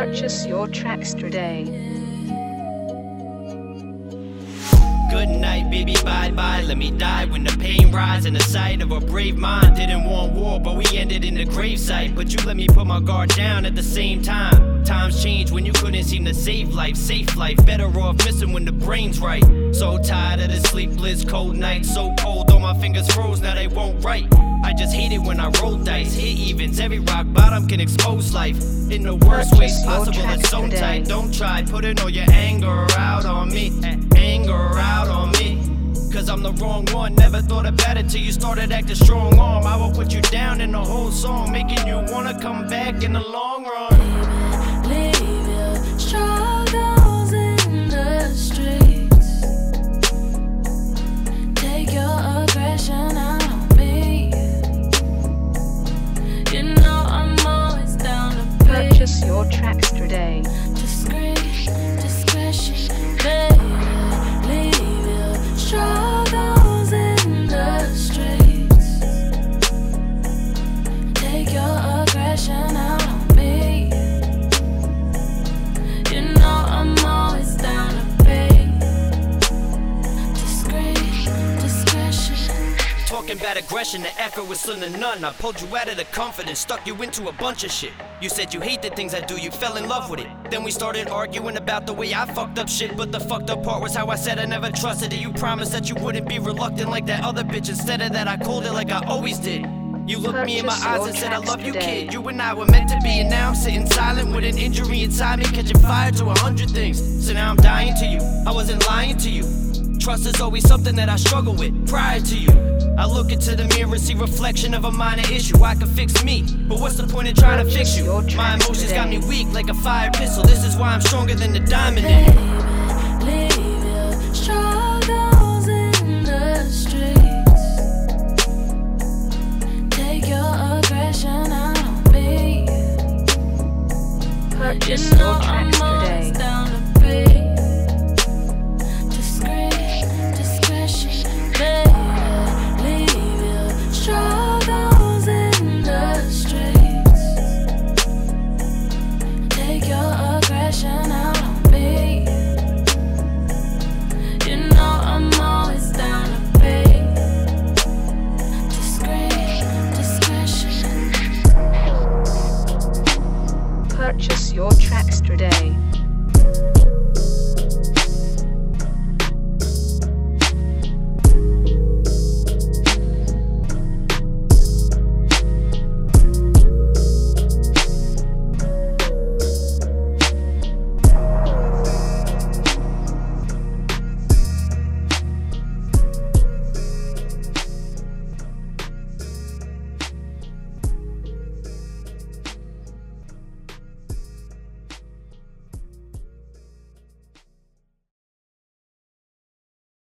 Purchase your tracks today. Good night, baby, bye bye. Let me die when the pain rise in the sight of a brave mind. Didn't want war, but we ended in the gravesite. But you let me put my guard down at the same time. Times change when you couldn't seem to save life, safe life. Better off missing when the brain's right. So tired of the sleepless cold nights, so cold, all my fingers froze, now they won't write. I just hate it when I roll dice, hit evens. Every rock bottom can expose life in the worst ways possible. It's so today. tight. Don't try putting all your anger out on me. Anger out on me. Cause I'm the wrong one. Never thought about it till you started acting strong arm. I will put you down in the whole song, making you wanna come back in the long run. Pay. Your tracks today. Discreet, discretion, baby. Leave your struggles in the streets. Take your aggression out on me. You know I'm always down to pay. Discreet, discretion. Talking about aggression, the effort was slim to none. I pulled you out of the comfort and stuck you into a bunch of shit. You said you hate the things I do, you fell in love with it. Then we started arguing about the way I fucked up shit. But the fucked up part was how I said I never trusted it. You promised that you wouldn't be reluctant like that other bitch. Instead of that, I called it like I always did. You looked me in my eyes and said, I love you, kid. You and I were meant to be, and now I'm sitting silent with an injury inside me, catching fire to a hundred things. So now I'm dying to you. I wasn't lying to you. Trust is always something that I struggle with prior to you. I look into the mirror, and see reflection of a minor issue. I can fix me, but what's the point of trying to fix you? My emotions got me weak like a fire pistol. This is why I'm stronger than the diamond in it. Baby, leave your struggles in the streets. Take your aggression out on me. You Purchase know